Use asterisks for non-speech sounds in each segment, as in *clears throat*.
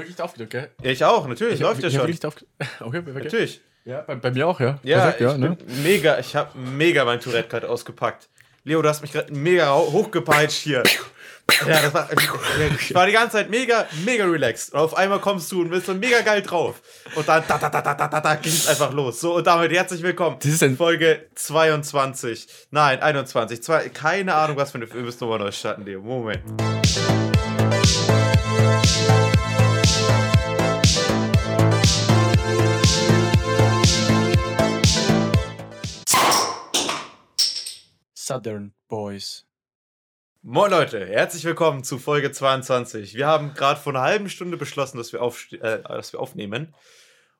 wirklich aufgedrückt, gell? Ja, ich auch, natürlich, Ich, läuft ja schon. wirklich aufge *laughs* okay, perfekt. Natürlich. Ja, bei, bei mir auch, ja. Ja, Perfekt, ich ne? bin mega, ich habe mega mein Tourette gerade ausgepackt. Leo, du hast mich gerade mega hochgepeitscht hier. Ja, das war, ich war die ganze Zeit mega, mega relaxed. Und auf einmal kommst du und bist so mega geil drauf. Und dann da, da, da, da, da, da, da ging's einfach los. So, und damit herzlich willkommen. Das ist Folge 22. Nein, 21. Zwei, keine Ahnung, was für eine, wir müssen nochmal neu starten, Leo. Moment. Southern Boys. Moin Leute, herzlich willkommen zu Folge 22. Wir haben gerade vor einer halben Stunde beschlossen, dass wir, äh, dass wir aufnehmen.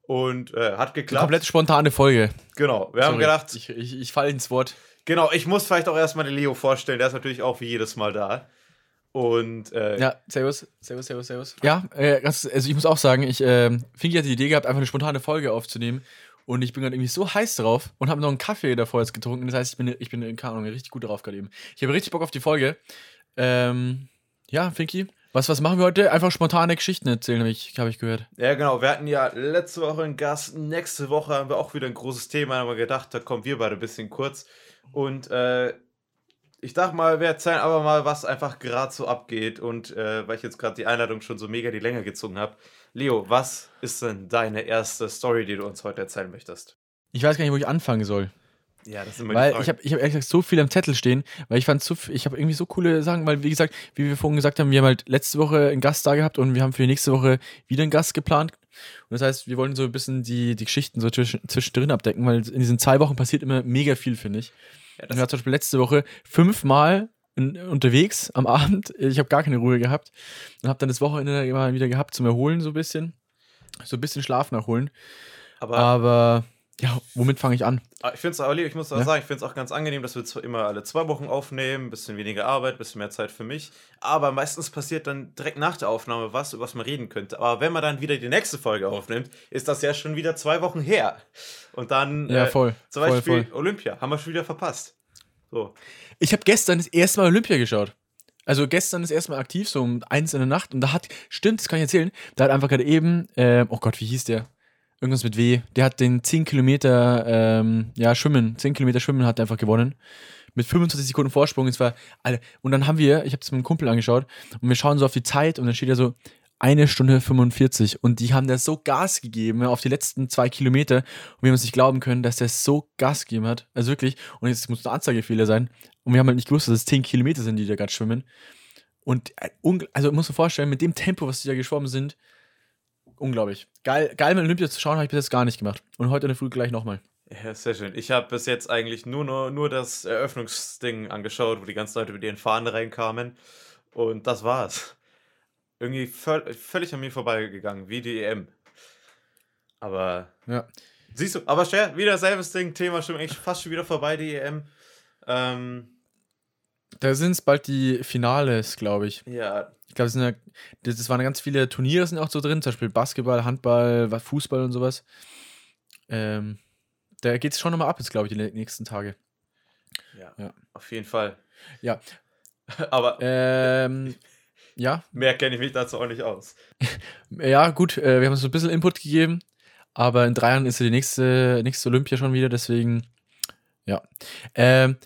Und äh, hat geklappt. Komplett spontane Folge. Genau, wir haben Sorry, gedacht, Ich, ich, ich falle ins Wort. genau, ich muss vielleicht auch erstmal den Leo vorstellen, der ist natürlich auch wie jedes Mal da. Und äh, Ja, servus, servus, servus, servus. Ja, äh, also ich muss auch sagen, ich, ähm, Finki hat die Idee gehabt, einfach eine spontane Folge aufzunehmen. Und ich bin gerade irgendwie so heiß drauf und habe noch einen Kaffee davor jetzt getrunken. Das heißt, ich bin, ich bin keine Ahnung, richtig gut drauf gerade eben. Ich habe richtig Bock auf die Folge. Ähm, ja, Finki, was, was machen wir heute? Einfach spontane Geschichten erzählen, habe ich, hab ich gehört. ja, genau, wir hatten ja letzte Woche einen Gast, nächste Woche haben wir auch wieder ein großes Thema, haben wir gedacht, da kommen wir beide ein bisschen kurz. Und äh, ich dachte mal, wir erzählen aber mal, was einfach gerade so abgeht. Und äh, weil ich jetzt gerade die Einladung schon so mega die Länge gezogen habe. Leo, was ist denn deine erste Story, die du uns heute erzählen möchtest? Ich weiß gar nicht, wo ich anfangen soll. Ja, das ist immer Weil ich habe ich hab ehrlich gesagt so viel am Zettel stehen, weil ich fand so viel, ich habe irgendwie so coole Sachen, weil wie gesagt, wie wir vorhin gesagt haben, wir haben halt letzte Woche einen Gast da gehabt und wir haben für die nächste Woche wieder einen Gast geplant. Und das heißt, wir wollen so ein bisschen die, die Geschichten so zwischen, zwischendrin abdecken, weil in diesen zwei Wochen passiert immer mega viel, finde ich. Ja, Ich war zum Beispiel letzte Woche fünfmal in, unterwegs am Abend. Ich habe gar keine Ruhe gehabt und habe dann das Wochenende immer wieder gehabt zum Erholen so ein bisschen. So ein bisschen Schlaf nachholen. aber Aber ja, womit fange ich an? Ah, Ich finde es auch, ich muss auch Ja? sagen, ich finde es auch ganz angenehm, dass wir immer alle zwei Wochen aufnehmen, ein bisschen weniger Arbeit, ein bisschen mehr Zeit für mich. Aber meistens passiert dann direkt nach der Aufnahme was, über was man reden könnte. Aber wenn man dann wieder die nächste Folge aufnimmt, ist das ja schon wieder zwei Wochen her. Und dann Ja, äh, voll. zum voll, Beispiel voll. Olympia, haben wir schon wieder verpasst. So. Ich habe gestern das erste Mal Olympia geschaut. Also gestern das erste Mal aktiv, so um eins in der Nacht. Und da hat, stimmt, das kann ich erzählen, da hat einfach gerade eben, ähm, oh Gott, wie hieß der? Irgendwas mit W. Der hat den 10 Kilometer, ähm, ja, Schwimmen, 10 Kilometer Schwimmen hat er einfach gewonnen. Mit 25 Sekunden Vorsprung. Es war, alle. Und dann haben wir, ich habe es mit einem Kumpel angeschaut, und wir schauen so auf die Zeit und dann steht ja so, eine Stunde 45 und die haben da so Gas gegeben auf die letzten zwei Kilometer und wir haben uns nicht glauben können, dass der so Gas gegeben hat. Also wirklich. Und jetzt muss ein Anzeigefehler sein. Und wir haben halt nicht gewusst, dass es 10 Kilometer sind, die da gerade schwimmen. Und äh, also muss man vorstellen, mit dem Tempo, was die da geschwommen sind, unglaublich. Geil, geil mit Olympia zu schauen, habe ich bis jetzt gar nicht gemacht. Und heute in der Früh gleich nochmal. Ja, sehr schön. Ich habe bis jetzt eigentlich nur, nur, nur das Eröffnungsding angeschaut, wo die ganzen Leute mit ihren Fahnen reinkamen. Und das war's. Irgendwie völ völlig an mir vorbeigegangen, wie die EM. Aber Ja. Siehst du, aber Cher, wieder selbes Ding, Thema schon eigentlich fast schon wieder vorbei, die EM. Ähm, Da sind es bald die Finales, glaube ich. ja, Ich glaube, es sind ja, das, das waren ganz viele Turniere sind auch so drin, zum Beispiel Basketball, Handball, Fußball und sowas. Ähm, da geht es schon nochmal ab jetzt, glaube ich, die nä- nächsten Tage. ja, Ja. auf jeden Fall. Ja. *laughs* aber Ähm, *laughs* ja, mehr kenne ich mich dazu auch nicht aus. *laughs* ja, gut, äh, wir haben uns so ein bisschen Input gegeben, aber in drei Jahren ist ja die nächste, nächste Olympia schon wieder, deswegen, ja. Ähm,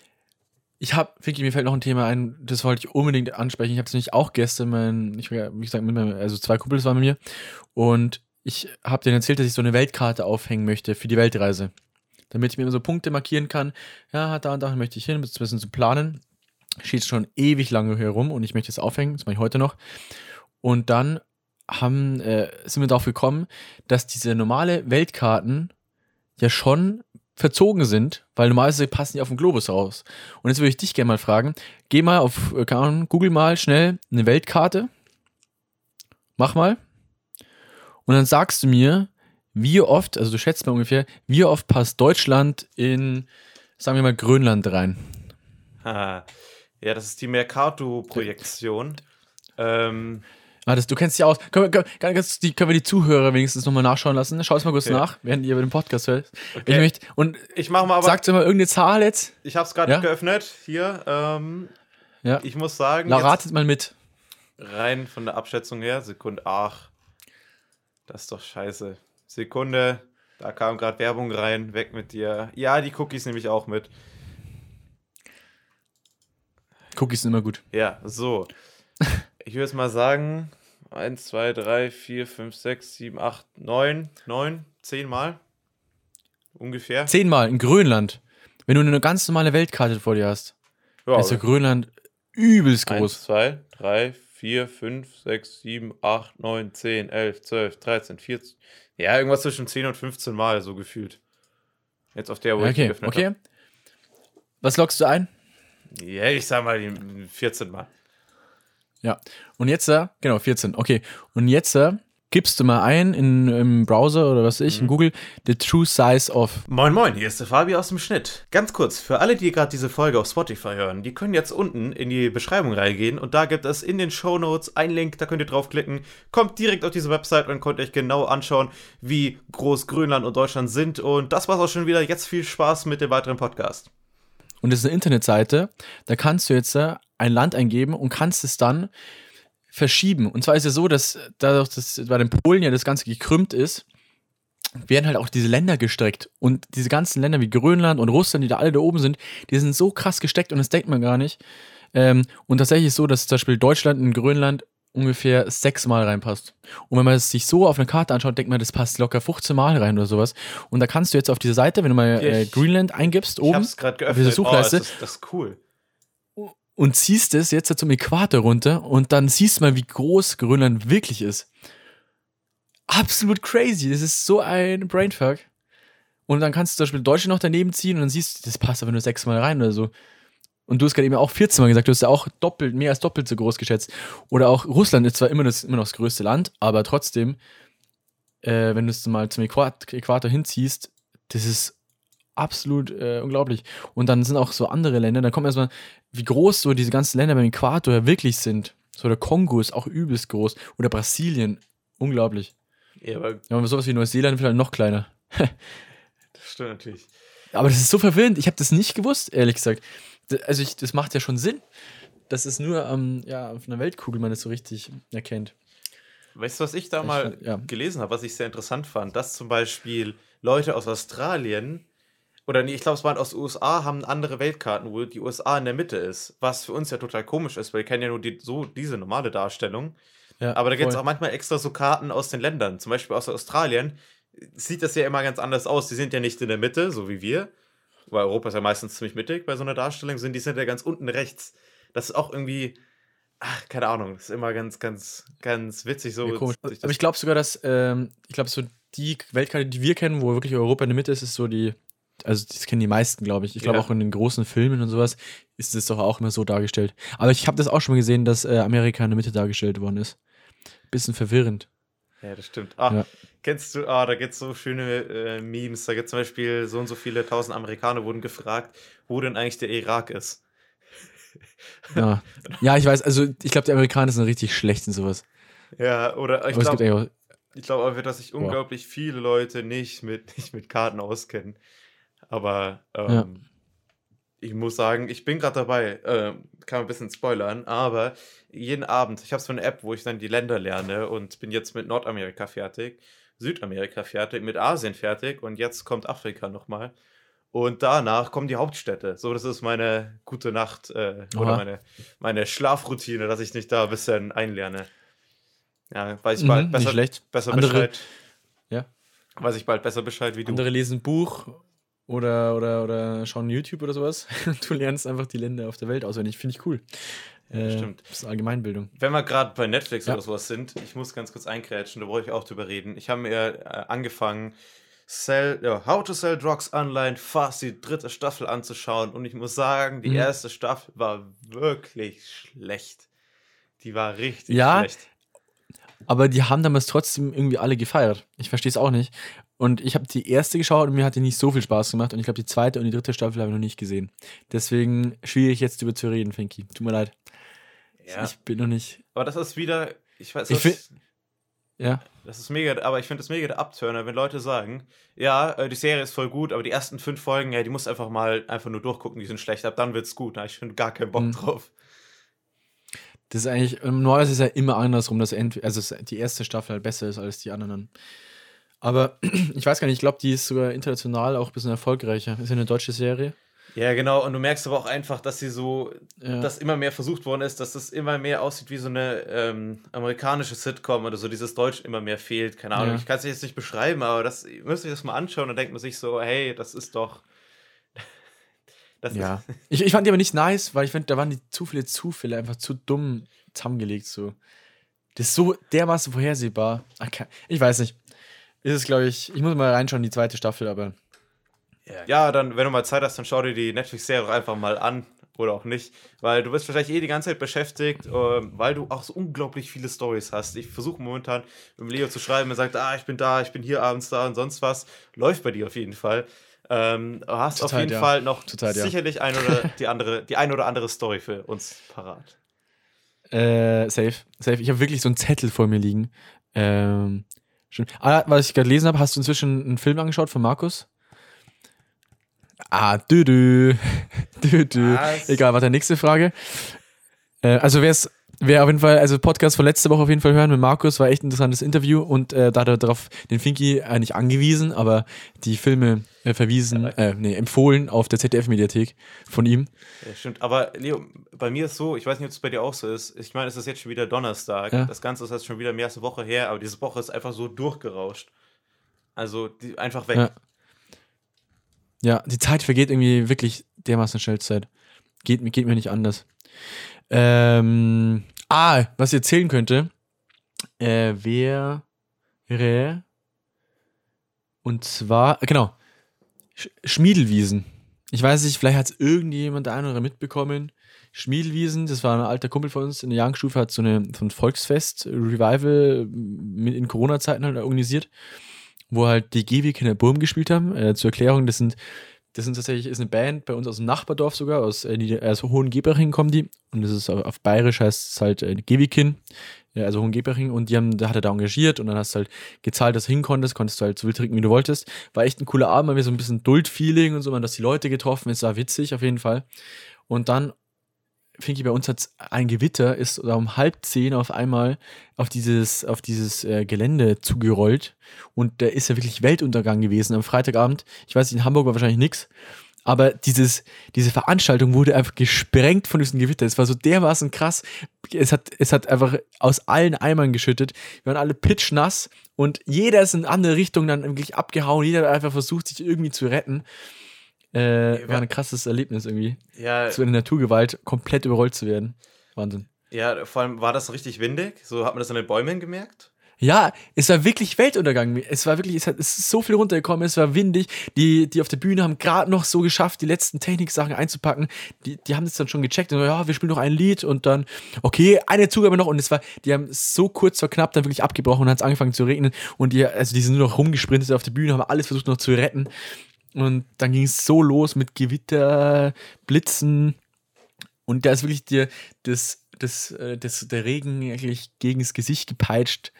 ich habe, Vicky, mir fällt noch ein Thema ein, das wollte ich unbedingt ansprechen. Ich habe es nämlich auch gestern, mein, ich, wie gesagt, mit meinem, also zwei Kumpels waren mit mir und ich habe denen erzählt, dass ich so eine Weltkarte aufhängen möchte für die Weltreise. Damit ich mir immer so Punkte markieren kann. Ja, da und da möchte ich hin, ein bisschen zu planen. Steht schon ewig lange herum und ich möchte es aufhängen, das mache ich heute noch. Und dann haben, äh, sind wir darauf gekommen, dass diese normale Weltkarten ja schon verzogen sind, weil normalerweise passen die auf den Globus raus. Und jetzt würde ich dich gerne mal fragen, geh mal auf, äh, Ahnung, google mal schnell eine Weltkarte, mach mal, und dann sagst du mir, wie oft, also du schätzt mal ungefähr, wie oft passt Deutschland in, sagen wir mal, Grönland rein? *laughs* Ja, das ist die Mercato-Projektion. Ähm, Ah, das, du kennst dich aus. Können wir, können, die, können wir die Zuhörer wenigstens nochmal nachschauen lassen? Schau es mal kurz Okay. nach, während ihr über den Podcast hört. Ich Okay. möchte, und ich mache mal aber, sagt mal irgendeine Zahl jetzt. ich habe es gerade Ja? geöffnet, hier. Ähm, Ja. ich muss sagen, Na, ratet mal mit. rein von der Abschätzung her, Sekunde, ach, Das ist doch scheiße. Sekunde, da kam gerade Werbung rein, weg mit dir. Ja, die Cookies nehme ich auch mit. Cookies sind immer gut. Ja, so. Ich würde jetzt mal sagen, 1, 2, 3, 4, 5, 6, 7, 8, 9, 9, 10 Mal. Ungefähr. Zehnmal in Grönland. Wenn du eine ganz normale Weltkarte vor dir hast, Ja, ist ja Grönland übelst 1, groß. 2, 3, 4, 5, 6, 7, 8, 9, 10, 11, 12, 13, 14. Ja, irgendwas zwischen 10 und 15 Mal so gefühlt. Jetzt auf der, wo Ja, ich okay, geöffnet okay. Was lockst du ein? Ja, ich sag mal die 14 Mal. Ja. Und jetzt, äh, genau, 14. Okay. Und jetzt äh, gibst du mal ein in, im Browser oder was weiß ich, in Google, the true size of. Moin Moin, hier ist der Fabi aus dem Schnitt. Ganz kurz, für alle, die gerade diese Folge auf Spotify hören, die können jetzt unten in die Beschreibung reingehen und da gibt es in den Show Notes einen Link, da könnt ihr draufklicken, kommt direkt auf diese Website und könnt euch genau anschauen, wie groß Grönland und Deutschland sind. Und das war's auch schon wieder. Jetzt viel Spaß mit dem weiteren Podcast. Und das ist eine Internetseite, da kannst du jetzt äh, ein Land eingeben und kannst es dann verschieben. Und zwar ist es so, dass dadurch, dass bei den Polen ja das Ganze gekrümmt ist, werden halt auch diese Länder gestreckt. Und diese ganzen Länder wie Grönland und Russland, die da alle da oben sind, die sind so krass gesteckt und das denkt man gar nicht. Ähm, und tatsächlich ist es so, dass zum Beispiel Deutschland in Grönland ungefähr sechsmal reinpasst. Und wenn man es sich so auf einer Karte anschaut, denkt man, das passt locker 15 Mal rein oder sowas. Und da kannst du jetzt auf dieser Seite, wenn du mal äh, ich- Greenland eingibst, Ich oben, hab's gerade auf dieser geöffnet. Oh, Suchleiste, das, ist, das ist cool. und ziehst es jetzt zum Äquator runter und dann siehst du mal, wie groß Grönland wirklich ist. Absolut crazy. Das ist so ein Brainfuck. Und dann kannst du zum Beispiel Deutschland noch daneben ziehen und dann siehst du, das passt aber nur sechsmal rein oder so. Und du hast gerade eben auch 14 Mal gesagt, du hast ja auch doppelt, mehr als doppelt so groß geschätzt. Oder auch Russland ist zwar immer, das, immer noch das größte Land, aber trotzdem, äh, wenn du es mal zum Äquat Äquator hinziehst, das ist absolut äh, unglaublich. Und dann sind auch so andere Länder, dann kommt erstmal, wie groß so diese ganzen Länder beim Äquator wirklich sind. So der Kongo ist auch übelst groß. Oder Brasilien. Unglaublich. Ja, aber Ja, aber sowas wie Neuseeland vielleicht noch kleiner. *laughs* das stimmt natürlich. Aber das ist so verwirrend. Ich habe das nicht gewusst, ehrlich gesagt. Also ich, das macht ja schon Sinn, dass es nur ähm, ja, auf einer Weltkugel man das so richtig erkennt. Weißt du, was ich da Ich mal fand- ja. gelesen habe, was ich sehr interessant fand? Dass zum Beispiel Leute aus Australien oder nee, ich glaube, es waren aus den USA, haben andere Weltkarten, wo die USA in der Mitte ist. Was für uns ja total komisch ist, weil wir kennen ja nur die, so diese normale Darstellung. Ja, Aber da gibt es auch manchmal extra so Karten aus den Ländern. Zum Beispiel aus Australien sieht das ja immer ganz anders aus. Die sind ja nicht in der Mitte, so wie wir. Weil Europa ist ja meistens ziemlich mittig bei so einer Darstellung, sind die sind ja ganz unten rechts. Das ist auch irgendwie, ach, keine Ahnung, das ist immer ganz, ganz, ganz witzig so. Ja, Aber ich glaube sogar, dass, ähm, ich glaube, so die Weltkarte, die wir kennen, wo wirklich Europa in der Mitte ist, ist so die, also das kennen die meisten, glaube ich. Ich glaube Ja. auch in den großen Filmen und sowas ist es doch auch immer so dargestellt. Aber ich habe das auch schon mal gesehen, dass äh, Amerika in der Mitte dargestellt worden ist. Bisschen verwirrend. Ja, das stimmt. Ah, Ja. kennst du, ah, da gibt es so schöne äh, Memes. Da gibt es zum Beispiel so und so viele tausend Amerikaner wurden gefragt, wo denn eigentlich der Irak ist. Ja, *laughs* ja ich weiß, also ich glaube, die Amerikaner sind richtig schlecht in sowas. Ja, oder ich glaube, eigentlich auch, ich glaube einfach, dass sich unglaublich viele Leute nicht mit, *laughs* nicht mit Karten auskennen. Aber ähm, Ja. Ich muss sagen, ich bin gerade dabei, ähm, kann man ein bisschen spoilern, aber jeden Abend, ich habe so eine App, wo ich dann die Länder lerne und bin jetzt mit Nordamerika fertig, Südamerika fertig, mit Asien fertig und jetzt kommt Afrika nochmal. Und danach kommen die Hauptstädte. So, das ist meine gute Nacht äh, oder meine, meine Schlafroutine, dass ich mich da ein bisschen einlerne. Ja, weiß ich Mhm, bald nicht besser, schlecht. besser Andere- Bescheid. Ja. Weiß ich bald besser Bescheid wie du. andere lesen Buch oder, oder, oder schauen YouTube oder sowas. *laughs* Du lernst einfach die Länder auf der Welt auswendig. Finde ich cool. Ja, stimmt. Das ist Allgemeinbildung. Wenn wir gerade bei Netflix Ja. oder sowas sind, ich muss ganz kurz einkrätschen, da wollte ich auch drüber reden. Ich habe mir äh, angefangen, Sell, ja, How to Sell Drugs Online fast die dritte Staffel anzuschauen und ich muss sagen, die Mhm. erste Staffel war wirklich schlecht. Die war richtig Ja, schlecht. Aber die haben damals trotzdem irgendwie alle gefeiert. Ich verstehe es auch nicht. Und ich habe die erste geschaut und mir hat die nicht so viel Spaß gemacht. Und ich glaube, die zweite und die dritte Staffel habe ich noch nicht gesehen. Deswegen schwierig jetzt darüber zu reden, Finky. Tut mir leid. Ja. Ich bin noch nicht. Aber das ist wieder, ich weiß find- Ja. das ist mega, aber ich finde das mega der Abturner, wenn Leute sagen, ja, äh, die Serie ist voll gut, aber die ersten fünf Folgen, ja, die musst du einfach mal einfach nur durchgucken, die sind schlecht, ab dann wird's gut. Na, ich finde gar keinen Bock Mhm. drauf. Das ist eigentlich, normalerweise ist es ja immer andersrum, dass also die erste Staffel halt besser ist als die anderen. Aber *clears throat* ich weiß gar nicht, ich glaube, die ist sogar international auch ein bisschen erfolgreicher. Ist ja eine deutsche Serie. Ja, genau. Und du merkst aber auch einfach, dass sie so, ja. dass immer mehr versucht worden ist, dass das immer mehr aussieht wie so eine ähm, amerikanische Sitcom oder so, dieses Deutsch immer mehr fehlt. Keine Ahnung, ja. ich kann es jetzt nicht beschreiben, aber das müsste ich das mal anschauen und denkt man sich so, hey, das ist doch. *laughs* das ja. Ist ich, ich fand die aber nicht nice, weil ich finde, da waren die zu viele Zufälle einfach zu dumm zusammengelegt. So. Das ist so dermaßen vorhersehbar. Ich weiß nicht. Ist es, glaube ich, ich muss mal reinschauen, die zweite Staffel, aber ja, dann, wenn du mal Zeit hast, dann schau dir die Netflix-Serie einfach mal an. Oder auch nicht. Weil du bist wahrscheinlich eh die ganze Zeit beschäftigt, äh, weil du auch so unglaublich viele Stories hast. Ich versuche momentan mit Leo zu schreiben, er sagt, ah, ich bin da, ich bin hier abends da und sonst was. Läuft bei dir auf jeden Fall. Ähm, hast Total, auf jeden ja. Fall noch Total, sicherlich ja. ein oder *laughs* die andere, die ein oder andere Story für uns parat. Äh, safe, safe. Ich habe wirklich so einen Zettel vor mir liegen. Ähm, schon. Ah, was ich gerade gelesen habe, hast du inzwischen einen Film angeschaut von Markus? Ah, dü dü. dü, dü. Egal, warte, nächste Frage. Äh, also wer es Wer auf jeden Fall, also Podcast von letzter Woche auf jeden Fall hören mit Markus, war echt ein interessantes Interview und äh, da hat er darauf den Finky äh, nicht angewiesen, aber die Filme äh, verwiesen, äh, nee, empfohlen auf der ZDF-Mediathek von ihm. Ja, stimmt, aber Leo, bei mir ist so, ich weiß nicht, ob es bei dir auch so ist, ich meine, es ist jetzt schon wieder Donnerstag, ja. das Ganze ist jetzt schon wieder mehr als eine Woche her, aber diese Woche ist einfach so durchgerauscht. Also die, einfach weg. Ja. Ja, die Zeit vergeht irgendwie wirklich dermaßen schnell Zeit. Geht, geht mir nicht anders. Ähm, ah, was ich erzählen könnte, äh, wäre. Und zwar, genau, Sch Schmiedelwiesen. Ich weiß nicht, vielleicht hat es irgendjemand der eine oder mitbekommen. Schmiedelwiesen, das war ein alter Kumpel von uns in der Jahrstufe, hat so, eine, so ein Volksfest, Revival in Corona-Zeiten halt organisiert wo halt die GW-Kinder Burm gespielt haben. Äh, zur Erklärung, das sind, das sind tatsächlich ist eine Band bei uns aus dem Nachbardorf sogar, aus, äh, aus Hohengebering kommen die. Und das ist auf, auf Bayerisch heißt es halt äh, Gewikin, ja, also Hohengebering. Und die haben, da hat er da engagiert und dann hast du halt gezahlt, dass du hinkonntest, konntest du halt so viel trinken, wie du wolltest. War echt ein cooler Abend, weil wir so ein bisschen Duld-Feeling und so, man, dass die Leute getroffen ist, war witzig auf jeden Fall. Und dann Finki, bei uns hat ein Gewitter, ist um halb zehn auf einmal auf dieses, auf dieses äh, Gelände zugerollt. Und da ist ja wirklich Weltuntergang gewesen am Freitagabend. Ich weiß in Hamburg war wahrscheinlich nichts. Aber dieses, diese Veranstaltung wurde einfach gesprengt von diesem Gewitter. Es war so dermaßen krass. Es hat, es hat einfach aus allen Eimern geschüttet. Wir waren alle pitchnass und jeder ist in eine andere Richtung dann wirklich abgehauen. Jeder hat einfach versucht, sich irgendwie zu retten. Äh, war ein krasses Erlebnis irgendwie. Ja. So in der Naturgewalt komplett überrollt zu werden. Wahnsinn. Ja, vor allem war das richtig windig? So hat man das an den Bäumen gemerkt? Ja, es war wirklich Weltuntergang. Es war wirklich, es, hat, es ist so viel runtergekommen, es war windig. Die, die auf der Bühne haben gerade noch so geschafft, die letzten Techniksachen einzupacken. Die, die haben das dann schon gecheckt und so, ja, wir spielen noch ein Lied und dann, okay, eine Zugabe noch und es war, die haben so kurz vor knapp dann wirklich abgebrochen und hat es angefangen zu regnen und die, also die sind nur noch rumgesprintet auf der Bühne, haben alles versucht noch zu retten und dann ging es so los mit Gewitter, Blitzen. Und da ist wirklich dir das, das, äh, das, der Regen eigentlich gegen das Gesicht gepeitscht.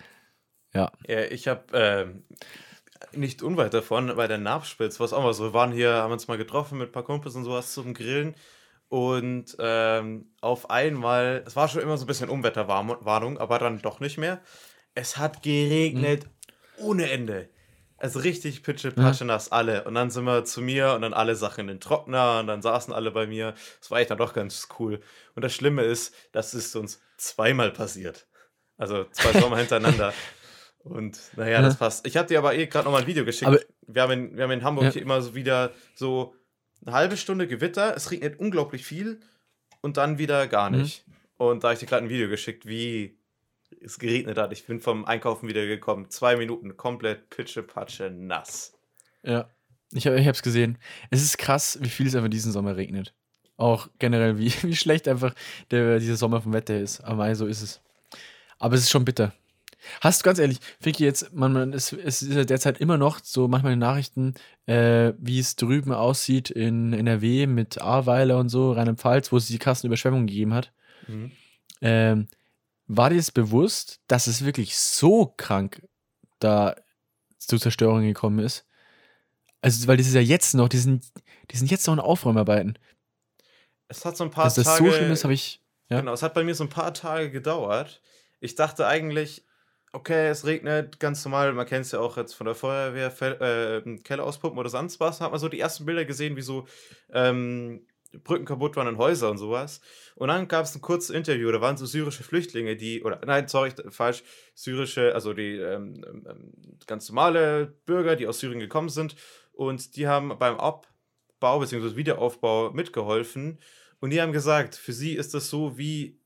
Ja. ja ich habe äh, nicht unweit davon bei der Nabspitz, was auch mal so. Wir waren hier, haben uns mal getroffen mit ein paar Kumpels und sowas zum Grillen. Und ähm, auf einmal, es war schon immer so ein bisschen Unwetterwarnung, aber dann doch nicht mehr. Es hat geregnet mhm. ohne Ende. Also richtig pitche patsche nass alle. Und dann sind wir zu mir und dann alle Sachen in den Trockner und dann saßen alle bei mir. Das war echt dann doch ganz cool. Und das Schlimme ist, das ist uns zweimal passiert. Also zwei *laughs* Sommer hintereinander. Und naja, das passt. Ich habe dir aber eh gerade noch mal ein Video geschickt. Aber wir, haben in, wir haben in Hamburg ja. immer so wieder so eine halbe Stunde Gewitter. Es regnet unglaublich viel und dann wieder gar mhm. nicht. Mhm. Und da habe ich dir gerade ein Video geschickt, wie es geregnet hat. Ich bin vom Einkaufen wieder gekommen. Zwei Minuten komplett pitschepatsche nass. Ja, ich, habe es gesehen. Es ist krass, wie viel es einfach diesen Sommer regnet. Auch generell, wie, *laughs* wie schlecht einfach der, dieser Sommer vom Wetter ist. Aber so ist es. Aber es ist schon bitter. Hast du ganz ehrlich, Vicky, jetzt, man, man, es, es ist ja derzeit immer noch so manchmal in den Nachrichten, äh, wie es drüben aussieht in NRW mit Ahrweiler und so, Rheinland-Pfalz, wo es die krassen Überschwemmungen gegeben hat. Mhm. Ähm, war dir es bewusst, dass es wirklich so krank da zu Zerstörungen gekommen ist? Also, weil das ist ja jetzt noch, die sind, die sind jetzt noch in Aufräumarbeiten. Es hat so ein paar Dass das Tage, so schlimm ist, habe ich. Ja. Genau, es hat bei mir so ein paar Tage gedauert. Ich dachte eigentlich, okay, es regnet ganz normal. Man kennt es ja auch jetzt von der Feuerwehr, äh, Keller auspumpen oder sonst was. Hat man so die ersten Bilder gesehen, wie so ähm, Brücken kaputt waren und Häuser und sowas. Und dann gab es ein kurzes Interview, da waren so syrische Flüchtlinge, die, oder nein, sorry, falsch, syrische, also die ähm, ähm, ganz normale Bürger, die aus Syrien gekommen sind. Und die haben beim Abbau bzw. Wiederaufbau mitgeholfen. Und die haben gesagt, für sie ist das so wie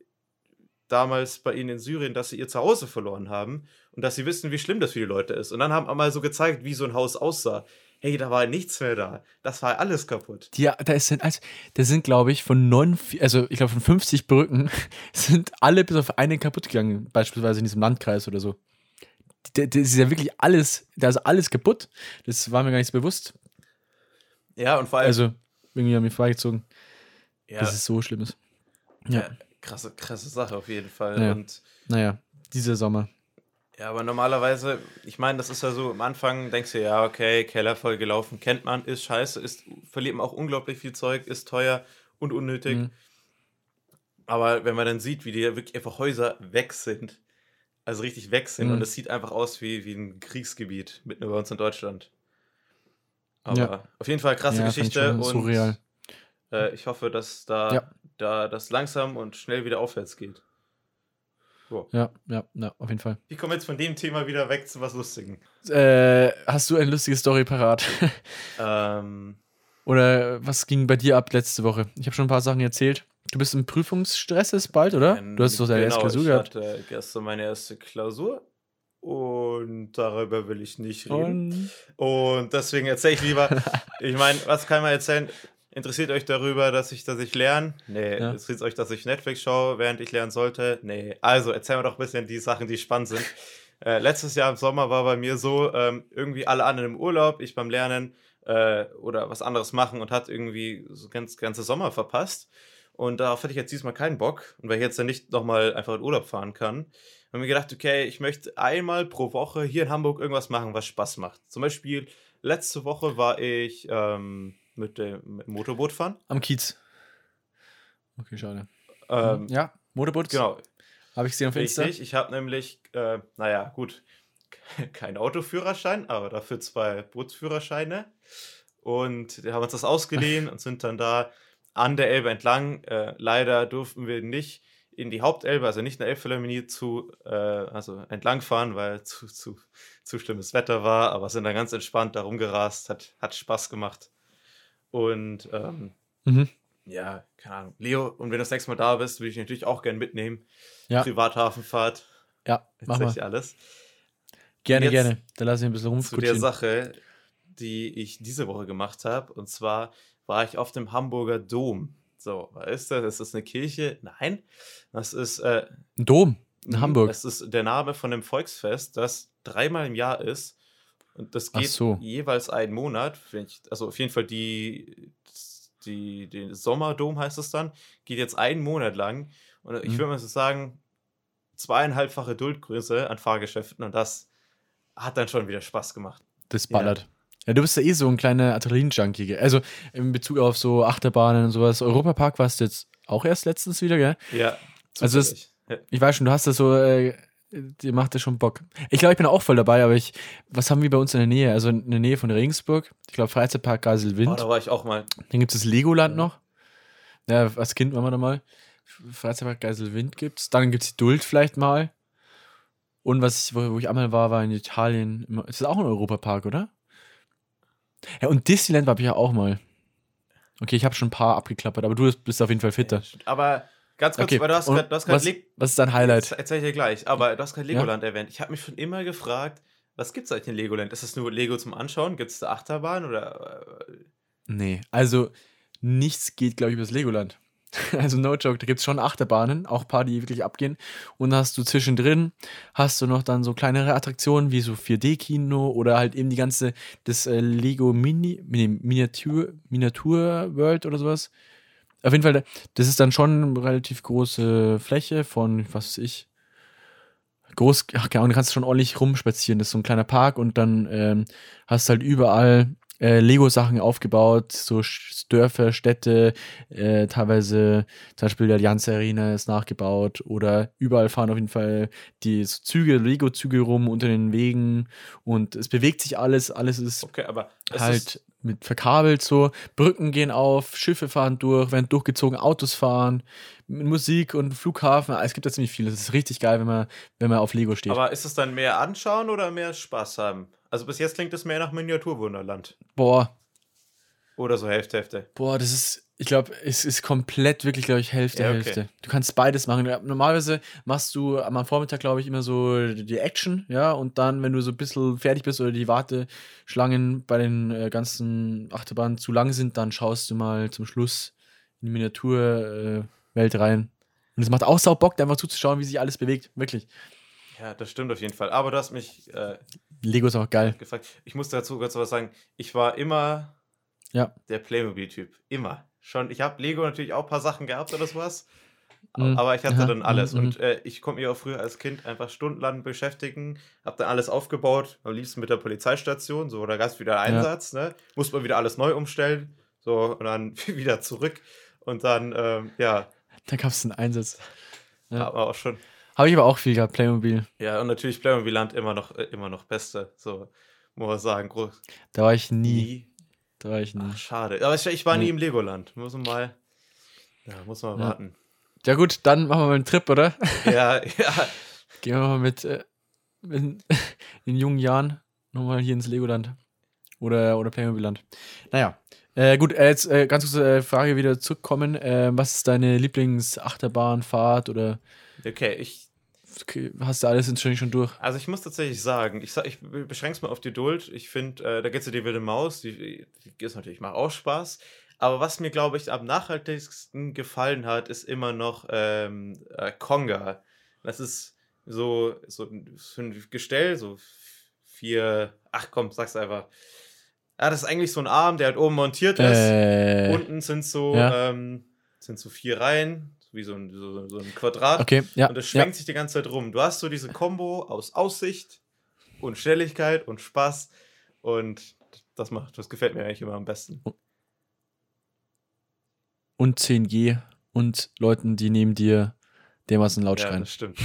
damals bei ihnen in Syrien, dass sie ihr Zuhause verloren haben und dass sie wissen, wie schlimm das für die Leute ist. Und dann haben wir mal so gezeigt, wie so ein Haus aussah. Hey, da war nichts mehr da. Das war alles kaputt. Ja, da ist also, da sind glaube ich von neun, also ich glaube von 50 Brücken *laughs* sind alle bis auf eine kaputt gegangen, beispielsweise in diesem Landkreis oder so. Das ist ja wirklich alles, da ist alles kaputt. Das war mir gar nicht so bewusst. Ja, und vor allem. Also irgendwie haben wir vorbeigezogen, ja, dass es so schlimm ist. Ja, ja, krasse, krasse Sache auf jeden Fall. Ja. Und naja, dieser Sommer. Ja, aber normalerweise, ich meine, das ist ja so, am Anfang denkst du, ja, okay, Keller voll gelaufen, kennt man, ist scheiße, ist, verliert man auch unglaublich viel Zeug, ist teuer und unnötig. Mhm. Aber wenn man dann sieht, wie die wirklich einfach Häuser weg sind, also richtig weg sind, Mhm. und es sieht einfach aus wie, wie ein Kriegsgebiet mitten über uns in Deutschland. Aber Ja. auf jeden Fall krasse Ja, Geschichte und surreal. äh, ich hoffe, dass da, Ja. da das langsam und schnell wieder aufwärts geht. Ja, ja, ja, auf jeden Fall. Ich komme jetzt von dem Thema wieder weg zu was Lustigem. Äh, hast du eine lustige Story parat? *laughs* Ähm, Oder was ging bei dir ab letzte Woche? Ich habe schon ein paar Sachen erzählt. Du bist im Prüfungsstress ist bald, oder? Du hast doch deine erste Klausur genau, gehabt. Ich hatte gestern meine erste Klausur und darüber will ich nicht reden. Und Und, deswegen erzähle ich lieber. *laughs* ich meine, was kann man erzählen? Interessiert euch darüber, dass ich, dass ich lerne? Nee. Ja. Interessiert euch, dass ich Netflix schaue, während ich lernen sollte? Nee. Also erzählen wir doch ein bisschen die Sachen, die spannend sind. *laughs* Äh, letztes Jahr im Sommer war bei mir so, ähm, irgendwie alle anderen im Urlaub, ich beim Lernen äh, oder was anderes machen und hat irgendwie so ganz ganze Sommer verpasst. Und darauf hatte ich jetzt diesmal keinen Bock. Und weil ich jetzt dann nicht nochmal einfach in Urlaub fahren kann, haben wir gedacht, okay, ich möchte einmal pro Woche hier in Hamburg irgendwas machen, was Spaß macht. Zum Beispiel, letzte Woche war ich ähm, mit dem Motorboot fahren. am Kiez. Okay, schade. Ähm, ja, Motorboot. Genau, Habe ich gesehen auf Insta. richtig. Ich habe nämlich, äh, naja, gut, *laughs* kein Autoführerschein, aber dafür zwei Bootsführerscheine. Und wir haben uns das ausgeliehen *laughs* und sind dann da an der Elbe entlang. Äh, leider durften wir nicht in die Hauptelbe, also nicht in der Elbphilharmonie zu, äh, also entlang fahren, weil zu, zu, zu schlimmes Wetter war, aber sind dann ganz entspannt da rumgerast, hat, hat Spaß gemacht. Und ähm, Mhm. ja, keine Ahnung. Leo, und wenn du das nächste Mal da bist, würde ich natürlich auch gerne mitnehmen. Ja. Privathafenfahrt, Ja, mach mal. alles. Gerne, gerne. Da lass ich ein bisschen Zu der rumskutschen. Sache, die ich diese Woche gemacht habe. Und zwar war ich auf dem Hamburger Dom. So, was ist das? Ist das eine Kirche? Nein. Das ist, äh, Ein Dom in Hamburg. Das ist der Name von dem Volksfest, das dreimal im Jahr ist. Und das geht so. jeweils einen Monat. Wenn ich, also auf jeden Fall die, die, den Sommerdom heißt es dann, geht jetzt einen Monat lang. Und ich Mhm. würde mal so sagen, zweieinhalbfache Duldgröße an Fahrgeschäften. Und das hat dann schon wieder Spaß gemacht. Das ballert. Ja. du bist ja eh so ein kleiner Adrenalin-Junkie. Also in Bezug auf so Achterbahnen und sowas. Europapark warst du jetzt auch erst letztens wieder, gell? Ja. Also zufällig. ja. Ich weiß schon, du hast das so, äh, dir macht das schon Bock. Ich glaube, ich bin auch voll dabei, aber ich, was haben wir bei uns in der Nähe? Also in der Nähe von Regensburg. Ich glaube, Freizeitpark Oh, Geiselwind. da war ich auch mal. Dann gibt es das Legoland noch. Ja, als Kind waren wir da mal. Freizeitpark Geiselwind gibt's. Dann gibt es die Duld vielleicht mal. Und was ich, wo, wo ich einmal war, war in Italien. Ist das auch ein Europapark, oder? Ja, und Disneyland war ich ja auch mal. Okay, ich habe schon ein paar abgeklappert, aber du bist auf jeden Fall fitter. Aber ganz kurz, Okay, weil du hast gerade was, Leg- was ist dein Highlight? Das erzähl ich dir gleich. Aber du hast gerade Ja? Legoland erwähnt. Ich habe mich schon immer gefragt, was gibt es eigentlich in Legoland? Ist das nur Lego zum Anschauen? Gibt es da Achterbahn oder äh, Nee, also nichts geht, glaube ich, übers Legoland. *laughs* Also no joke, da gibt es schon Achterbahnen, auch ein paar, die wirklich abgehen. Und dann hast du zwischendrin, hast du noch dann so kleinere Attraktionen wie so 4D-Kino oder halt eben die ganze, das äh, Lego Mini, Mini Miniatur, Miniatur World oder sowas. Auf jeden Fall, das ist dann schon eine relativ große Fläche von, was weiß ich, groß, ach keine Ahnung, du kannst schon ordentlich rumspazieren. Das ist so ein kleiner Park und dann ähm, hast halt überall äh, Lego-Sachen aufgebaut, so Dörfer, Städte, äh, teilweise zum Beispiel der Allianz Arena ist nachgebaut oder überall fahren auf jeden Fall die so Züge, Lego-Züge rum unter den Wegen und es bewegt sich alles, alles ist Okay, aber es halt ist, mit verkabelt so, Brücken gehen auf, Schiffe fahren durch, werden durchgezogen, Autos fahren, mit Musik und Flughafen, es gibt da ziemlich viel. Das ist richtig geil, wenn man, wenn man auf Lego steht. aber ist es dann mehr anschauen oder mehr Spaß haben? Also bis jetzt klingt es mehr nach Miniaturwunderland. boah, Oder so Hälfte, Hälfte. boah, das ist, ich glaube, es ist komplett wirklich, glaube ich, Hälfte, Ja, okay. Hälfte. Du kannst beides machen. Normalerweise machst du am Vormittag, glaube ich, immer so die Action, ja, und dann, wenn du so ein bisschen fertig bist oder die Warteschlangen bei den äh, ganzen Achterbahnen zu lang sind, dann schaust du mal zum Schluss in die Miniaturwelt äh, rein. Und es macht auch sau Bock, da einfach zuzuschauen, wie sich alles bewegt. Wirklich. Ja, das stimmt auf jeden Fall. Aber du hast mich äh, Lego ist auch geil. gefragt. Ich muss dazu kurz was sagen. Ich war immer Ja. der Playmobil-Typ. Immer. Schon, ich habe Lego natürlich auch ein paar Sachen gehabt oder sowas. Mhm. Aber ich hatte Aha. dann alles. Mhm, Und äh, ich konnte mich auch früher als Kind einfach stundenlang beschäftigen. Hab dann alles aufgebaut. Am liebsten mit der Polizeistation. So, da gab es wieder Einsatz. Ne? Muss man wieder alles neu umstellen. So, und dann *laughs* wieder zurück. Und dann, ähm, ja, Da gab es einen Einsatz. Ja. aber auch schon. Habe ich aber auch viel gehabt, Playmobil. Ja, und natürlich Playmobil Land immer noch, äh, immer noch Beste. So, muss man sagen. Groß. Da war ich nie. Nie. Da war ich nie. Ach, schade. Aber ich, war nie Nee. im Legoland. Muss man mal. Ja, muss man Ja. warten. Ja gut, dann machen wir mal einen Trip, oder? *laughs* Ja, ja. Gehen wir mal mit, äh, mit *laughs* in jungen Jahren nochmal hier ins Legoland. Oder, oder Playmobil-Land. Naja. Äh, gut, äh, jetzt äh, ganz kurze äh, Frage wieder zurückkommen. Äh, was ist deine Lieblingsachterbahnfahrt oder Okay, ich, okay, hast du alles inzwischen schon durch? also ich muss tatsächlich sagen, ich, ich beschränke es mal auf die Duld. Ich finde, äh, da geht es ja die wilde Maus, die, die ist natürlich, macht auch Spaß. Aber was mir, glaube ich, am nachhaltigsten gefallen hat, ist immer noch ähm, äh, Konga. Das ist so, so, ein- so ein Gestell, so vier, ach komm, sag's einfach. Ja, das ist eigentlich so ein Arm, der halt oben montiert ist. Äh, Unten sind so, ja. ähm, sind so vier Reihen, wie so ein, so, so ein Quadrat. okay, ja. Und das ja. schwenkt sich die ganze Zeit rum. Du hast so diese Kombo aus Aussicht und Schnelligkeit und Spaß. Und das macht, das gefällt mir eigentlich immer am besten. Und 10G und Leuten, die neben dir dermaßen laut Ja, schreien. das stimmt.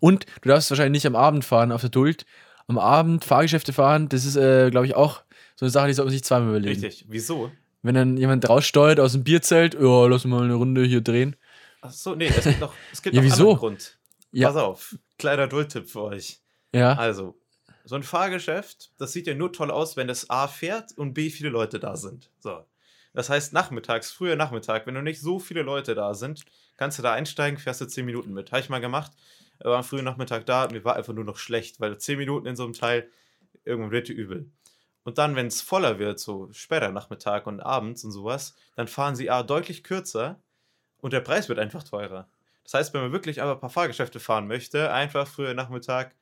Und du darfst wahrscheinlich nicht am Abend fahren, auf der Duld. Am Abend Fahrgeschäfte fahren, das ist, äh, glaube ich, auch so eine Sache, die sollte man sich zweimal überlegen. Richtig. Wieso? Wenn dann jemand raussteuert aus dem Bierzelt, ja, lass mal eine Runde hier drehen. Ach so, nee, es gibt noch, es gibt *laughs* Ja, noch einen wieso? anderen Grund. Ja. Pass auf, kleiner Duldtipp für euch. Ja, Also, so ein Fahrgeschäft, das sieht ja nur toll aus, wenn es A fährt und B viele Leute da sind. So. Das heißt, nachmittags, früher Nachmittag, wenn noch nicht so viele Leute da sind, kannst du da einsteigen, fährst du 10 Minuten mit. Habe ich mal gemacht, war am frühen Nachmittag da, mir war einfach nur noch schlecht, weil 10 Minuten in so einem Teil, irgendwann wird dir übel. Und dann, wenn es voller wird, so später Nachmittag und abends und sowas, dann fahren sie A deutlich kürzer und der Preis wird einfach teurer. Das heißt, wenn man wirklich aber ein paar Fahrgeschäfte fahren möchte, einfach früher Nachmittag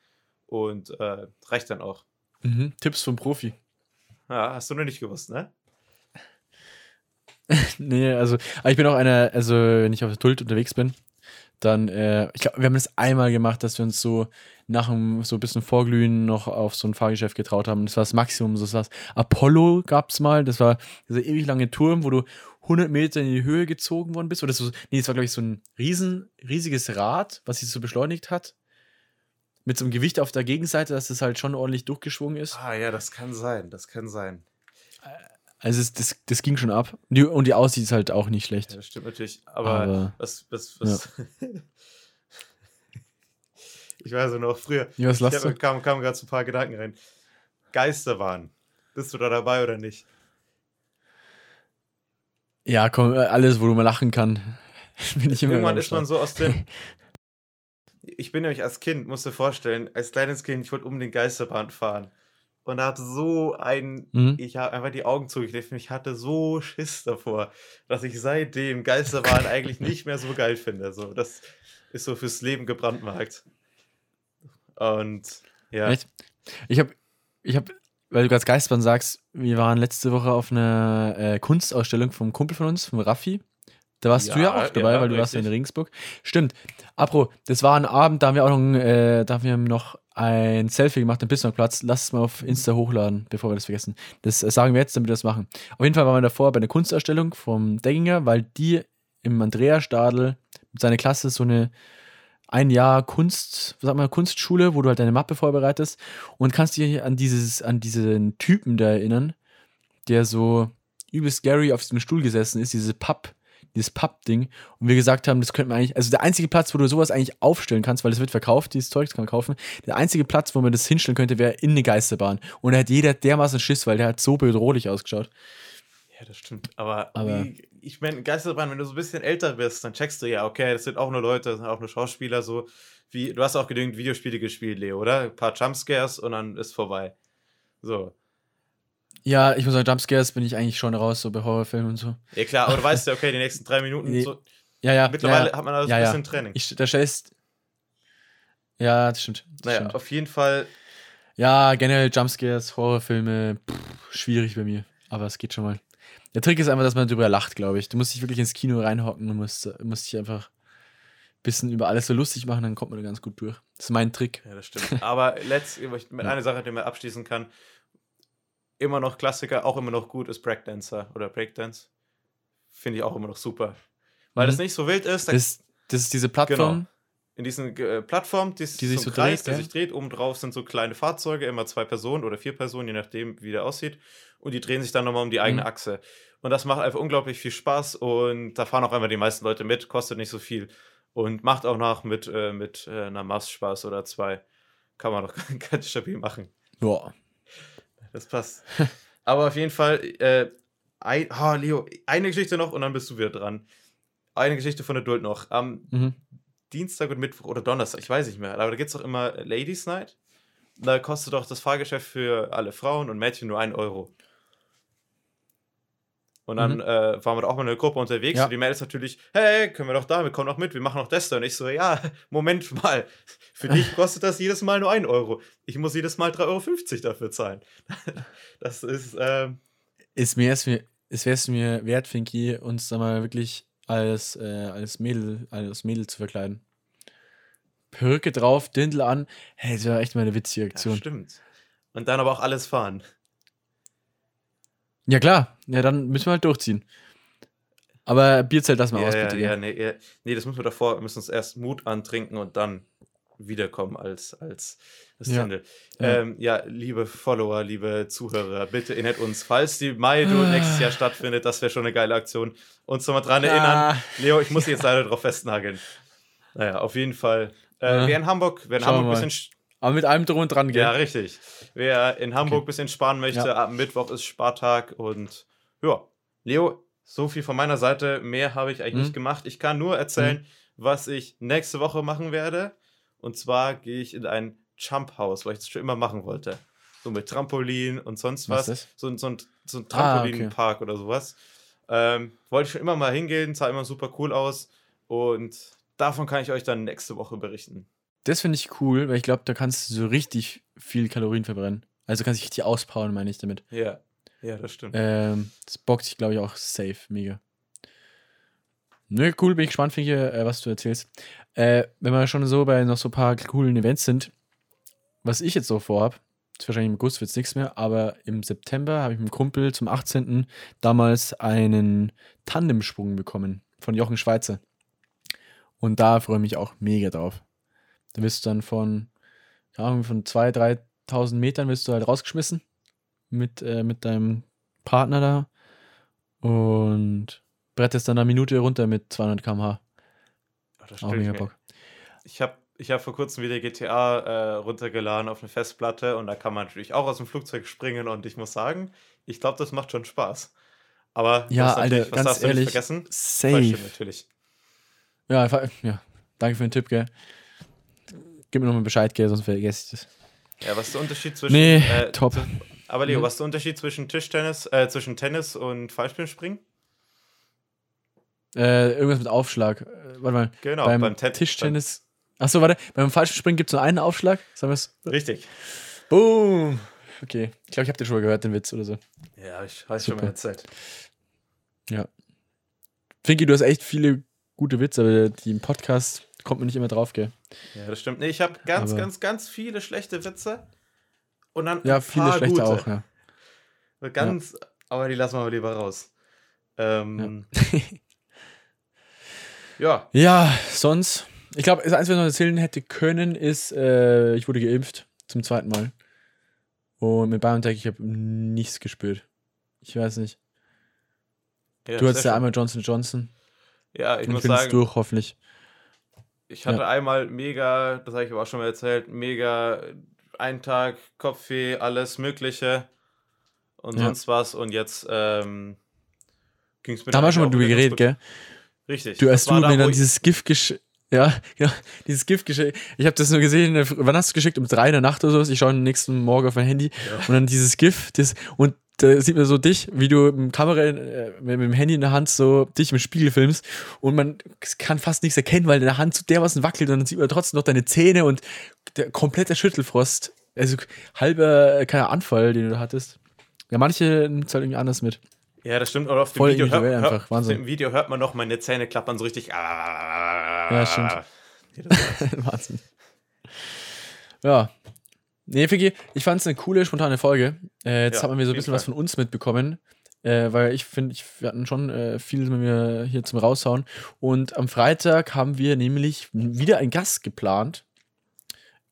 und äh, reicht dann auch. mhm. Tipps vom Profi. Ja, hast du noch nicht gewusst, ne? *laughs* nee, also, ich bin auch einer, also, wenn ich auf der Duld unterwegs bin, dann, äh, ich glaube, wir haben das einmal gemacht, dass wir uns so nach dem, so ein bisschen Vorglühen noch auf so ein Fahrgeschäft getraut haben. Das war das Maximum, so was. Apollo gab es mal, das war dieser ewig lange Turm, wo du 100 Meter in die Höhe gezogen worden bist. Oder so, nee, das war, glaube ich, so ein riesen, riesiges Rad, was sich so beschleunigt hat. Mit so einem Gewicht auf der Gegenseite, dass das halt schon ordentlich durchgeschwungen ist. Ah ja, das kann sein, das kann sein. Also, es, das, das ging schon ab. Die, und die Aussicht ist halt auch nicht schlecht. Ja, das stimmt natürlich. Aber, Aber- was, was, was. *laughs* ich weiß ja noch, früher Ja, was ich hab, kam, kamen gerade so ein paar Gedanken rein. Geisterbahn. Bist du da dabei oder nicht? Ja, komm, äh, alles, wo du mal lachen kann. *laughs* Bin ich immer Irgendwann ist man so aus dem. *laughs* Ich bin nämlich als Kind, musst du dir vorstellen, als kleines Kind, ich wollte um den Geisterbahn fahren. Und da hatte so ein. Mhm. Ich habe einfach die Augen zugekniffen. Ich hatte so Schiss davor, dass ich seitdem Geisterbahn eigentlich nicht mehr so geil finde. So, das ist so fürs Leben gebrandmarkt. Und ja. Echt? Ich habe, ich habe, weil du gerade Geistbahn sagst, wir waren letzte Woche auf einer äh, Kunstausstellung vom Kumpel von uns, vom Raffi. Da warst du ja Ja, auch dabei, ja, weil du warst ja in richtig. Regensburg. Stimmt. Apro, das war ein Abend, da haben wir auch noch, äh, da haben wir noch ein Selfie gemacht am Bismarckplatz. Lass es mal auf Insta hochladen, bevor wir das vergessen. Das äh, sagen wir jetzt, damit wir das machen. Auf jeden Fall waren wir davor bei einer Kunstausstellung vom Degginger, weil die im Andrea Stadel mit seiner Klasse so eine ein Jahr Kunst, sag mal, Kunstschule, wo du halt deine Mappe vorbereitest und kannst dich an dieses, an diesen Typen da erinnern, der so übelst scary auf diesem Stuhl gesessen ist, diese Papp, dieses Papp-Ding. Und wir gesagt haben, das könnte man eigentlich, also der einzige Platz, wo du sowas eigentlich aufstellen kannst, weil das wird verkauft, dieses Zeug, das kann man kaufen. Der einzige Platz, wo man das hinstellen könnte, wäre in eine Geisterbahn. Und da hat jeder dermaßen Schiss, weil der hat so bedrohlich ausgeschaut. Ja, das stimmt. Aber, Aber- wie, ich meine, Geisterbahn, wenn du so ein bisschen älter bist, dann checkst du ja, okay, das sind auch nur Leute, das sind auch nur Schauspieler, so wie, du hast auch genügend Videospiele gespielt, Leo, oder? Ein paar Jumpscares und dann ist vorbei. So. Ja, ich muss sagen, Jumpscares bin ich eigentlich schon raus, so bei Horrorfilmen und so. Ja, klar, aber du weißt ja, *laughs* okay, die nächsten drei Minuten, Nee. so, Ja, ja. mittlerweile ja, hat man da so ja, ein ja. bisschen Training. Ich, da stellst. Ja, das stimmt. Das naja, stimmt. auf jeden Fall, Ja, generell Jumpscares, Horrorfilme, pff, schwierig bei mir. Aber es geht schon mal. Der Trick ist einfach, dass man darüber lacht, glaube ich. Du musst dich wirklich ins Kino reinhocken und musst, musst dich einfach ein bisschen über alles so lustig machen, dann kommt man da ganz gut durch. Das ist mein Trick. ja, das stimmt. Aber letzt, mit Ja. einer Sache, die man abschließen kann, immer noch Klassiker, auch immer noch gut ist Breakdancer oder Breakdance. Finde ich auch immer noch super. Weil Mhm. das nicht so wild ist, da Das, das ist diese Plattform. In diesen äh, Plattformen, die, Die sich so Kreis, dreht, der gell? sich dreht. Oben drauf sind so kleine Fahrzeuge, immer zwei Personen oder vier Personen, je nachdem, wie der aussieht. Und die drehen sich dann nochmal um die eigene Mhm. Achse. Und das macht einfach unglaublich viel Spaß und da fahren auch einfach die meisten Leute mit, kostet nicht so viel. Und macht auch nach mit, äh, mit äh, einer Maß Spaß oder zwei. Kann man doch *laughs* ganz stabil machen. Ja. Das passt. *laughs* Aber auf jeden Fall, äh, ein, oh, Leo, eine Geschichte noch und dann bist du wieder dran. Eine Geschichte von Adult noch. Am Mhm. Dienstag und Mittwoch oder Donnerstag, ich weiß nicht mehr, aber da gibt es doch immer Ladies Night. Da kostet doch das Fahrgeschäft für alle Frauen und Mädchen nur 1 Euro. Und dann Mhm. äh, waren wir da auch mal in einer Gruppe unterwegs Ja. und die Mädels natürlich, hey, können wir doch da, wir kommen doch mit, wir machen noch das da. Und ich so, ja, *laughs* Moment mal, für dich *laughs* kostet das jedes Mal nur 1 Euro. Ich muss jedes Mal 3,50 Euro dafür zahlen. *laughs* Das ist, ähm, Ist mir, ist mir, es wäre es mir wert, Finky, uns da mal wirklich als, äh, als Mädel, als Mädel zu verkleiden. Perücke drauf, Dindel an. Hey, das wäre echt mal eine witzige ja, Aktion. stimmt. Und dann aber auch alles fahren. Ja, klar. Ja, dann müssen wir halt durchziehen. Aber Bierzelt lass mal Ja, aus, ja, bitte. ja, nee, ja, nee, das müssen wir davor, wir müssen uns erst Mut antrinken und dann wiederkommen als, als das Ja. Ja. Ja. Ähm, ja, liebe Follower, liebe Zuhörer, bitte erinnert uns, falls die Maido Ah. *sighs* nächstes Jahr stattfindet, das wäre schon eine geile Aktion, uns nochmal dran Ah. erinnern. Leo, ich muss *laughs* dich jetzt leider drauf festnageln. Naja, auf jeden Fall. Äh, Ja. Wer in Hamburg, wer in Schauen Hamburg ein bisschen Aber mit allem drum und dran, gell? ja, richtig. Wer in Hamburg Okay. ein bisschen sparen möchte, Ja. am Mittwoch ist Spartag und ja, Leo, so viel von meiner Seite. Mehr habe ich eigentlich Mhm. nicht gemacht. Ich kann nur erzählen, was ich nächste Woche machen werde. Und zwar gehe ich in ein Jump House, weil ich das schon immer machen wollte. So mit Trampolin und sonst Was was. das? So, ein- so, ein, so ein Ah, okay. Trampolinpark oder sowas. Ähm, wollte ich schon immer mal hingehen, sah immer super cool aus. Und davon kann ich euch dann nächste Woche berichten. Das finde ich cool, weil ich glaube, da kannst du so richtig viel Kalorien verbrennen. Also kannst dich richtig auspowern, meine ich damit. Ja, ja, das stimmt. Ähm, das bockt sich, glaube ich, auch safe. Mega. Nö, cool, bin ich gespannt, Finke, äh, was du erzählst. Äh, wenn wir schon so bei noch so ein paar coolen Events sind, was ich jetzt so vorhab, ist wahrscheinlich im August wird es nichts mehr, aber im September habe ich mit einem Kumpel zum 18. damals einen Tandemsprung bekommen von Jochen Schweizer. Und da freue ich mich auch mega drauf. Da wirst du dann von, keine Ahnung, von 2.000, 3.000 Metern wirst du halt rausgeschmissen mit, äh, mit deinem Partner da und brettest dann eine Minute runter mit 200 km/h. Ach, Auch mega Bock. Ich habe ich hab vor kurzem wieder GTA äh, runtergeladen auf eine Festplatte und da kann man natürlich auch aus dem Flugzeug springen und ich muss sagen, ich glaube, das macht schon Spaß. Aber Ja, Alter, ganz darfst du ehrlich, nicht vergessen? Safe. Fallschirm natürlich. Ja, ja, danke für den Tipp, gell. Gib mir nochmal Bescheid, gell, sonst vergesse ich das. Ja, was ist der Unterschied zwischen. Nee, äh, top. aber Leo, Mhm. was ist der Unterschied zwischen Tischtennis, äh, zwischen Tennis und Fallschirmspringen? Äh, irgendwas mit Aufschlag. Äh, warte mal. Genau, beim, beim Ten- Tischtennis. Achso, warte. Beim Fallschirmspringen gibt es nur einen Aufschlag. Sagen wir es. Richtig. Boom. Okay. Ich glaube, ich habe den schon mal gehört, den Witz oder so. Ja, ich weiß schon Super. mal erzählt. Finki, du hast echt viele gute Witze, aber die im Podcast kommt man nicht immer drauf, gell? Ja, das stimmt. Nee, ich habe ganz, Aber- ganz, ganz viele schlechte Witze. Und dann Ja, viele schlechte gute. auch, ja. Ganz, aber die lassen wir lieber raus. Ähm, ja. *laughs* Ja, sonst. Ich glaube, das Einzige, was ich noch erzählen hätte können, ist, äh, ich wurde geimpft zum zweiten Mal. Und mit BioNTech, ich habe nichts gespürt. Ich weiß nicht. ja, du hattest ja einmal Johnson Johnson. Ja, ich und muss bin es sagen, durch, hoffentlich. ich hatte Ja. einmal mega, das habe ich aber auch schon mal erzählt, mega einen Tag Kopfweh, alles Mögliche und Ja. sonst was. Und jetzt ähm, ging es mir Da haben wir schon mal drüber geredet, gell? Richtig. Du, als du mir dann dieses Gift geschickt. Ja, *laughs* ja, dieses Gift geschickt. Ich habe das nur gesehen. äh, Wann hast du es geschickt? Um drei in der Nacht oder sowas. Ich schaue am nächsten Morgen auf mein Handy. Ja. Und dann dieses GIF. Das, und da sieht man so dich, wie du mit dem Kamera, äh, mit, dem Handy in der Hand so dich im Spiegel filmst. Und man kann fast nichts erkennen, weil deine Hand so dermaßen wackelt. Und dann sieht man trotzdem noch deine Zähne und der komplette Schüttelfrost. Also halber, äh, keiner Anfall, den du da hattest. Ja, manche nimmt es halt irgendwie anders mit. Ja, das stimmt. Oder auf dem, Voll Video hört, hört, auf dem Video hört man noch meine Zähne klappern so richtig. Ja, stimmt. *laughs* *laughs* Wahnsinn. Ja. Nee, Vicky, ich fand es eine coole, spontane Folge. Äh, jetzt Ja, haben wir so auf ein bisschen jeden was von uns mitbekommen. Äh, weil ich finde, ich, wir hatten schon äh, viel mit mir hier zum Raushauen. Und am Freitag haben wir nämlich wieder einen Gast geplant.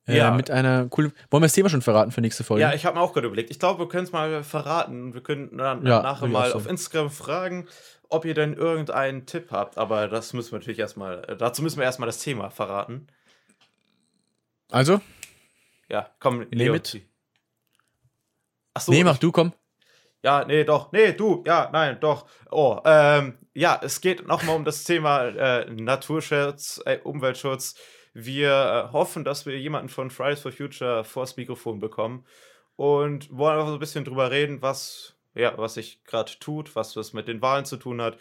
Äh, Ja. Mit einer coolen. Wollen wir das Thema schon verraten für nächste Folge? Ja, ich habe mir auch gerade überlegt. Ich glaube, wir können es mal verraten. Wir können dann Ja, nachher mal sagen. auf Instagram fragen, ob ihr denn irgendeinen Tipp habt. Aber das müssen wir natürlich erstmal, äh, dazu müssen wir erstmal das Thema verraten. also, Ja, komm, Nehm Leo. mit. Achso, nee, mach du, komm. Ja, nee, doch. Nee, du. Ja, nein, doch. Oh, ähm, ja, es geht nochmal um das Thema äh, Naturschutz, äh, Umweltschutz. Wir äh, hoffen, dass wir jemanden von Fridays for Future vors Mikrofon bekommen und wollen einfach so ein bisschen drüber reden, was, ja, was sich gerade tut, was das mit den Wahlen zu tun hat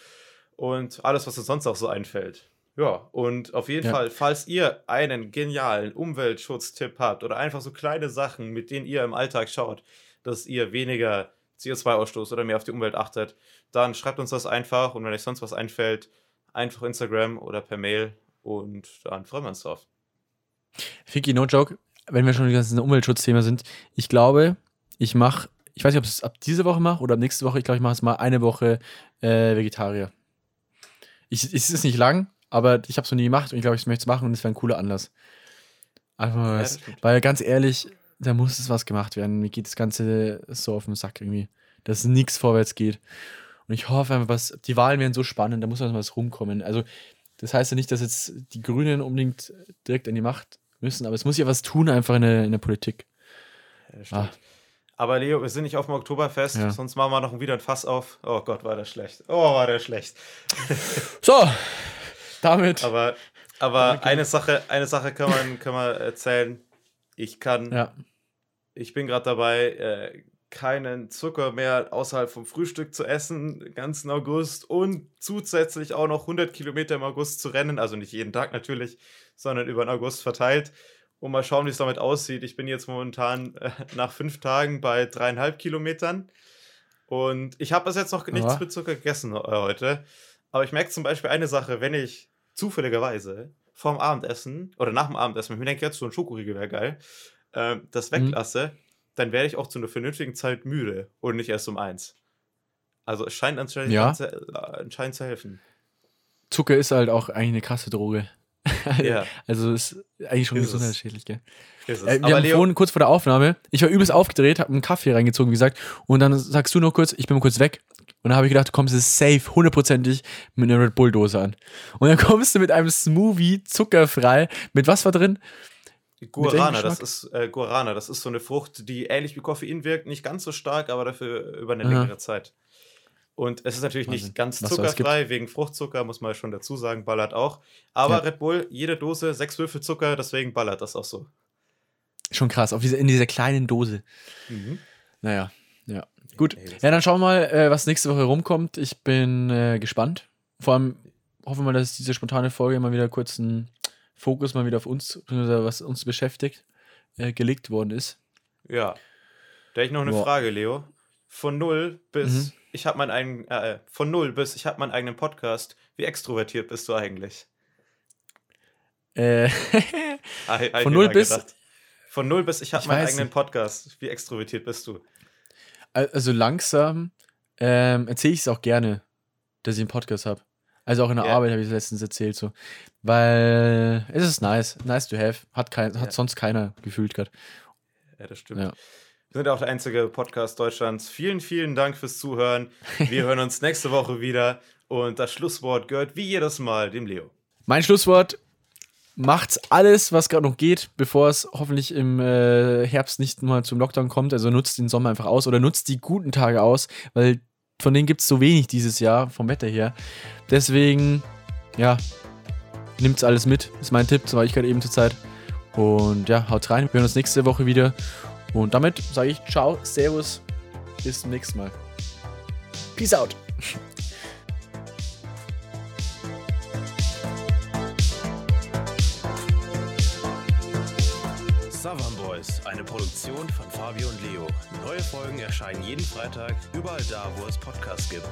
und alles, was uns sonst auch so einfällt. Ja, und auf jeden Ja. Fall, falls ihr einen genialen Umweltschutztipp habt oder einfach so kleine Sachen, mit denen ihr im Alltag schaut, dass ihr weniger CO2-Ausstoß oder mehr auf die Umwelt achtet, dann schreibt uns das einfach und wenn euch sonst was einfällt, einfach Instagram oder per Mail und dann freuen wir uns drauf. Vicky, no joke, wenn wir schon die ganzen Umweltschutzthema sind, ich glaube, ich mache, ich weiß nicht, ob ich es ab diese Woche mache oder ab nächste Woche, ich glaube, ich mache es mal eine Woche äh, Vegetarier. Ich, es ist nicht lang, aber ich habe es noch nie gemacht und ich glaube, ich möchte es machen und es wäre ein cooler Anlass. Einfach mal Ja, was, stimmt. weil ganz ehrlich, da muss es was gemacht werden. Mir geht das Ganze so auf den Sack irgendwie, dass nichts vorwärts geht. Und ich hoffe einfach, was, die Wahlen werden so spannend, da muss was was rumkommen. Also, das heißt ja nicht, dass jetzt die Grünen unbedingt direkt an die Macht müssen, aber es muss ja was tun einfach in der, in der Politik. Ja, das Ah. Aber Leo, wir sind nicht auf dem Oktoberfest, Ja. sonst machen wir noch wieder ein Fass auf. Oh Gott, war das schlecht. Oh, war der schlecht. So, damit. Aber, aber Danke. eine Sache, eine Sache kann man, kann man erzählen. Ich kann, ja, ich bin gerade dabei, äh, keinen Zucker mehr außerhalb vom Frühstück zu essen, den ganzen August und zusätzlich auch noch 100 Kilometer im August zu rennen, also nicht jeden Tag natürlich, sondern über den August verteilt. Und mal schauen, wie es damit aussieht. Ich bin jetzt momentan äh, nach fünf Tagen bei dreieinhalb Kilometern. Und ich habe bis jetzt noch nichts Aha. mit Zucker gegessen äh, heute. Aber ich merke zum Beispiel eine Sache, wenn ich zufälligerweise vorm Abendessen oder nach dem Abendessen, wenn ich mir denke, jetzt so ein Schokoriegel wäre geil, äh, das Mhm. Dann werde ich auch zu einer vernünftigen Zeit müde und nicht erst um eins. Also es scheint anscheinend, Ja. zu, äh, anscheinend zu helfen. Zucker ist halt auch eigentlich eine krasse Droge. *laughs* Ja, Also ist eigentlich schon es. gesundheitsschädlich, gell? ist es. Äh, wir Aber haben Leo, vorhin kurz vor der Aufnahme, ich war übelst aufgedreht, hab einen Kaffee reingezogen, wie gesagt, und dann sagst du noch kurz, ich bin mal kurz weg. Und dann habe ich gedacht, du kommst jetzt safe, hundertprozentig mit einer Red Bull-Dose an. Und dann *laughs* kommst du mit einem Smoothie, zuckerfrei, mit was war drin? Guarana, das ist äh, Guarana, das ist so eine Frucht, die ähnlich wie Koffein wirkt, nicht ganz so stark, aber dafür über eine Aha. längere Zeit. Und es ist natürlich Wahnsinn. nicht ganz zuckerfrei, wegen Fruchtzucker, muss man schon dazu sagen, ballert auch. Aber Ja. Red Bull, jede Dose, sechs Würfel Zucker, deswegen ballert das auch so. Schon krass, auf diese, in dieser kleinen Dose. Naja, ja. Gut. Ja, dann schauen wir mal, äh, was nächste Woche rumkommt. Ich bin äh, gespannt. Vor allem hoffen wir mal, dass diese spontane Folge mal wieder kurz ein Fokus mal wieder auf uns, was uns beschäftigt, äh, gelegt worden ist. Ja. Da hätte ich noch eine Boah. Frage, Leo. Von null bis Mhm. ich habe meinen eigenen, äh, von null bis ich habe meinen eigenen Podcast. Wie extrovertiert bist du eigentlich? Äh, *laughs* Von null bis- gedacht. Von null bis ich habe meinen eigenen. Podcast. Wie extrovertiert bist du? also langsam ähm, erzähle ich es auch gerne, dass ich einen Podcast habe. Also auch in der Ja. Arbeit habe ich es letztens erzählt so. Weil es ist nice, nice to have. Hat, kein, hat Ja. sonst keiner gefühlt gerade. Ja, das stimmt. Ja. Wir sind auch der einzige Podcast Deutschlands. Vielen, vielen Dank fürs Zuhören. Wir hören uns nächste Woche wieder. Und das Schlusswort gehört wie jedes Mal dem Leo. Mein Schlusswort: Macht alles, was gerade noch geht, bevor es hoffentlich im äh, Herbst nicht mal zum Lockdown kommt. Also nutzt den Sommer einfach aus oder nutzt die guten Tage aus, weil von denen gibt es so wenig dieses Jahr vom Wetter her. Deswegen, ja, nimmt's alles mit. Ist mein Tipp, das war ich gerade eben zur Zeit. Und ja, haut rein. Wir hören uns nächste Woche wieder. Und damit sage ich Ciao, Servus, bis zum nächsten Mal. Peace out. *laughs* eine Produktion von Fabio und Leo. Neue Folgen erscheinen jeden Freitag, überall da, wo es Podcasts gibt.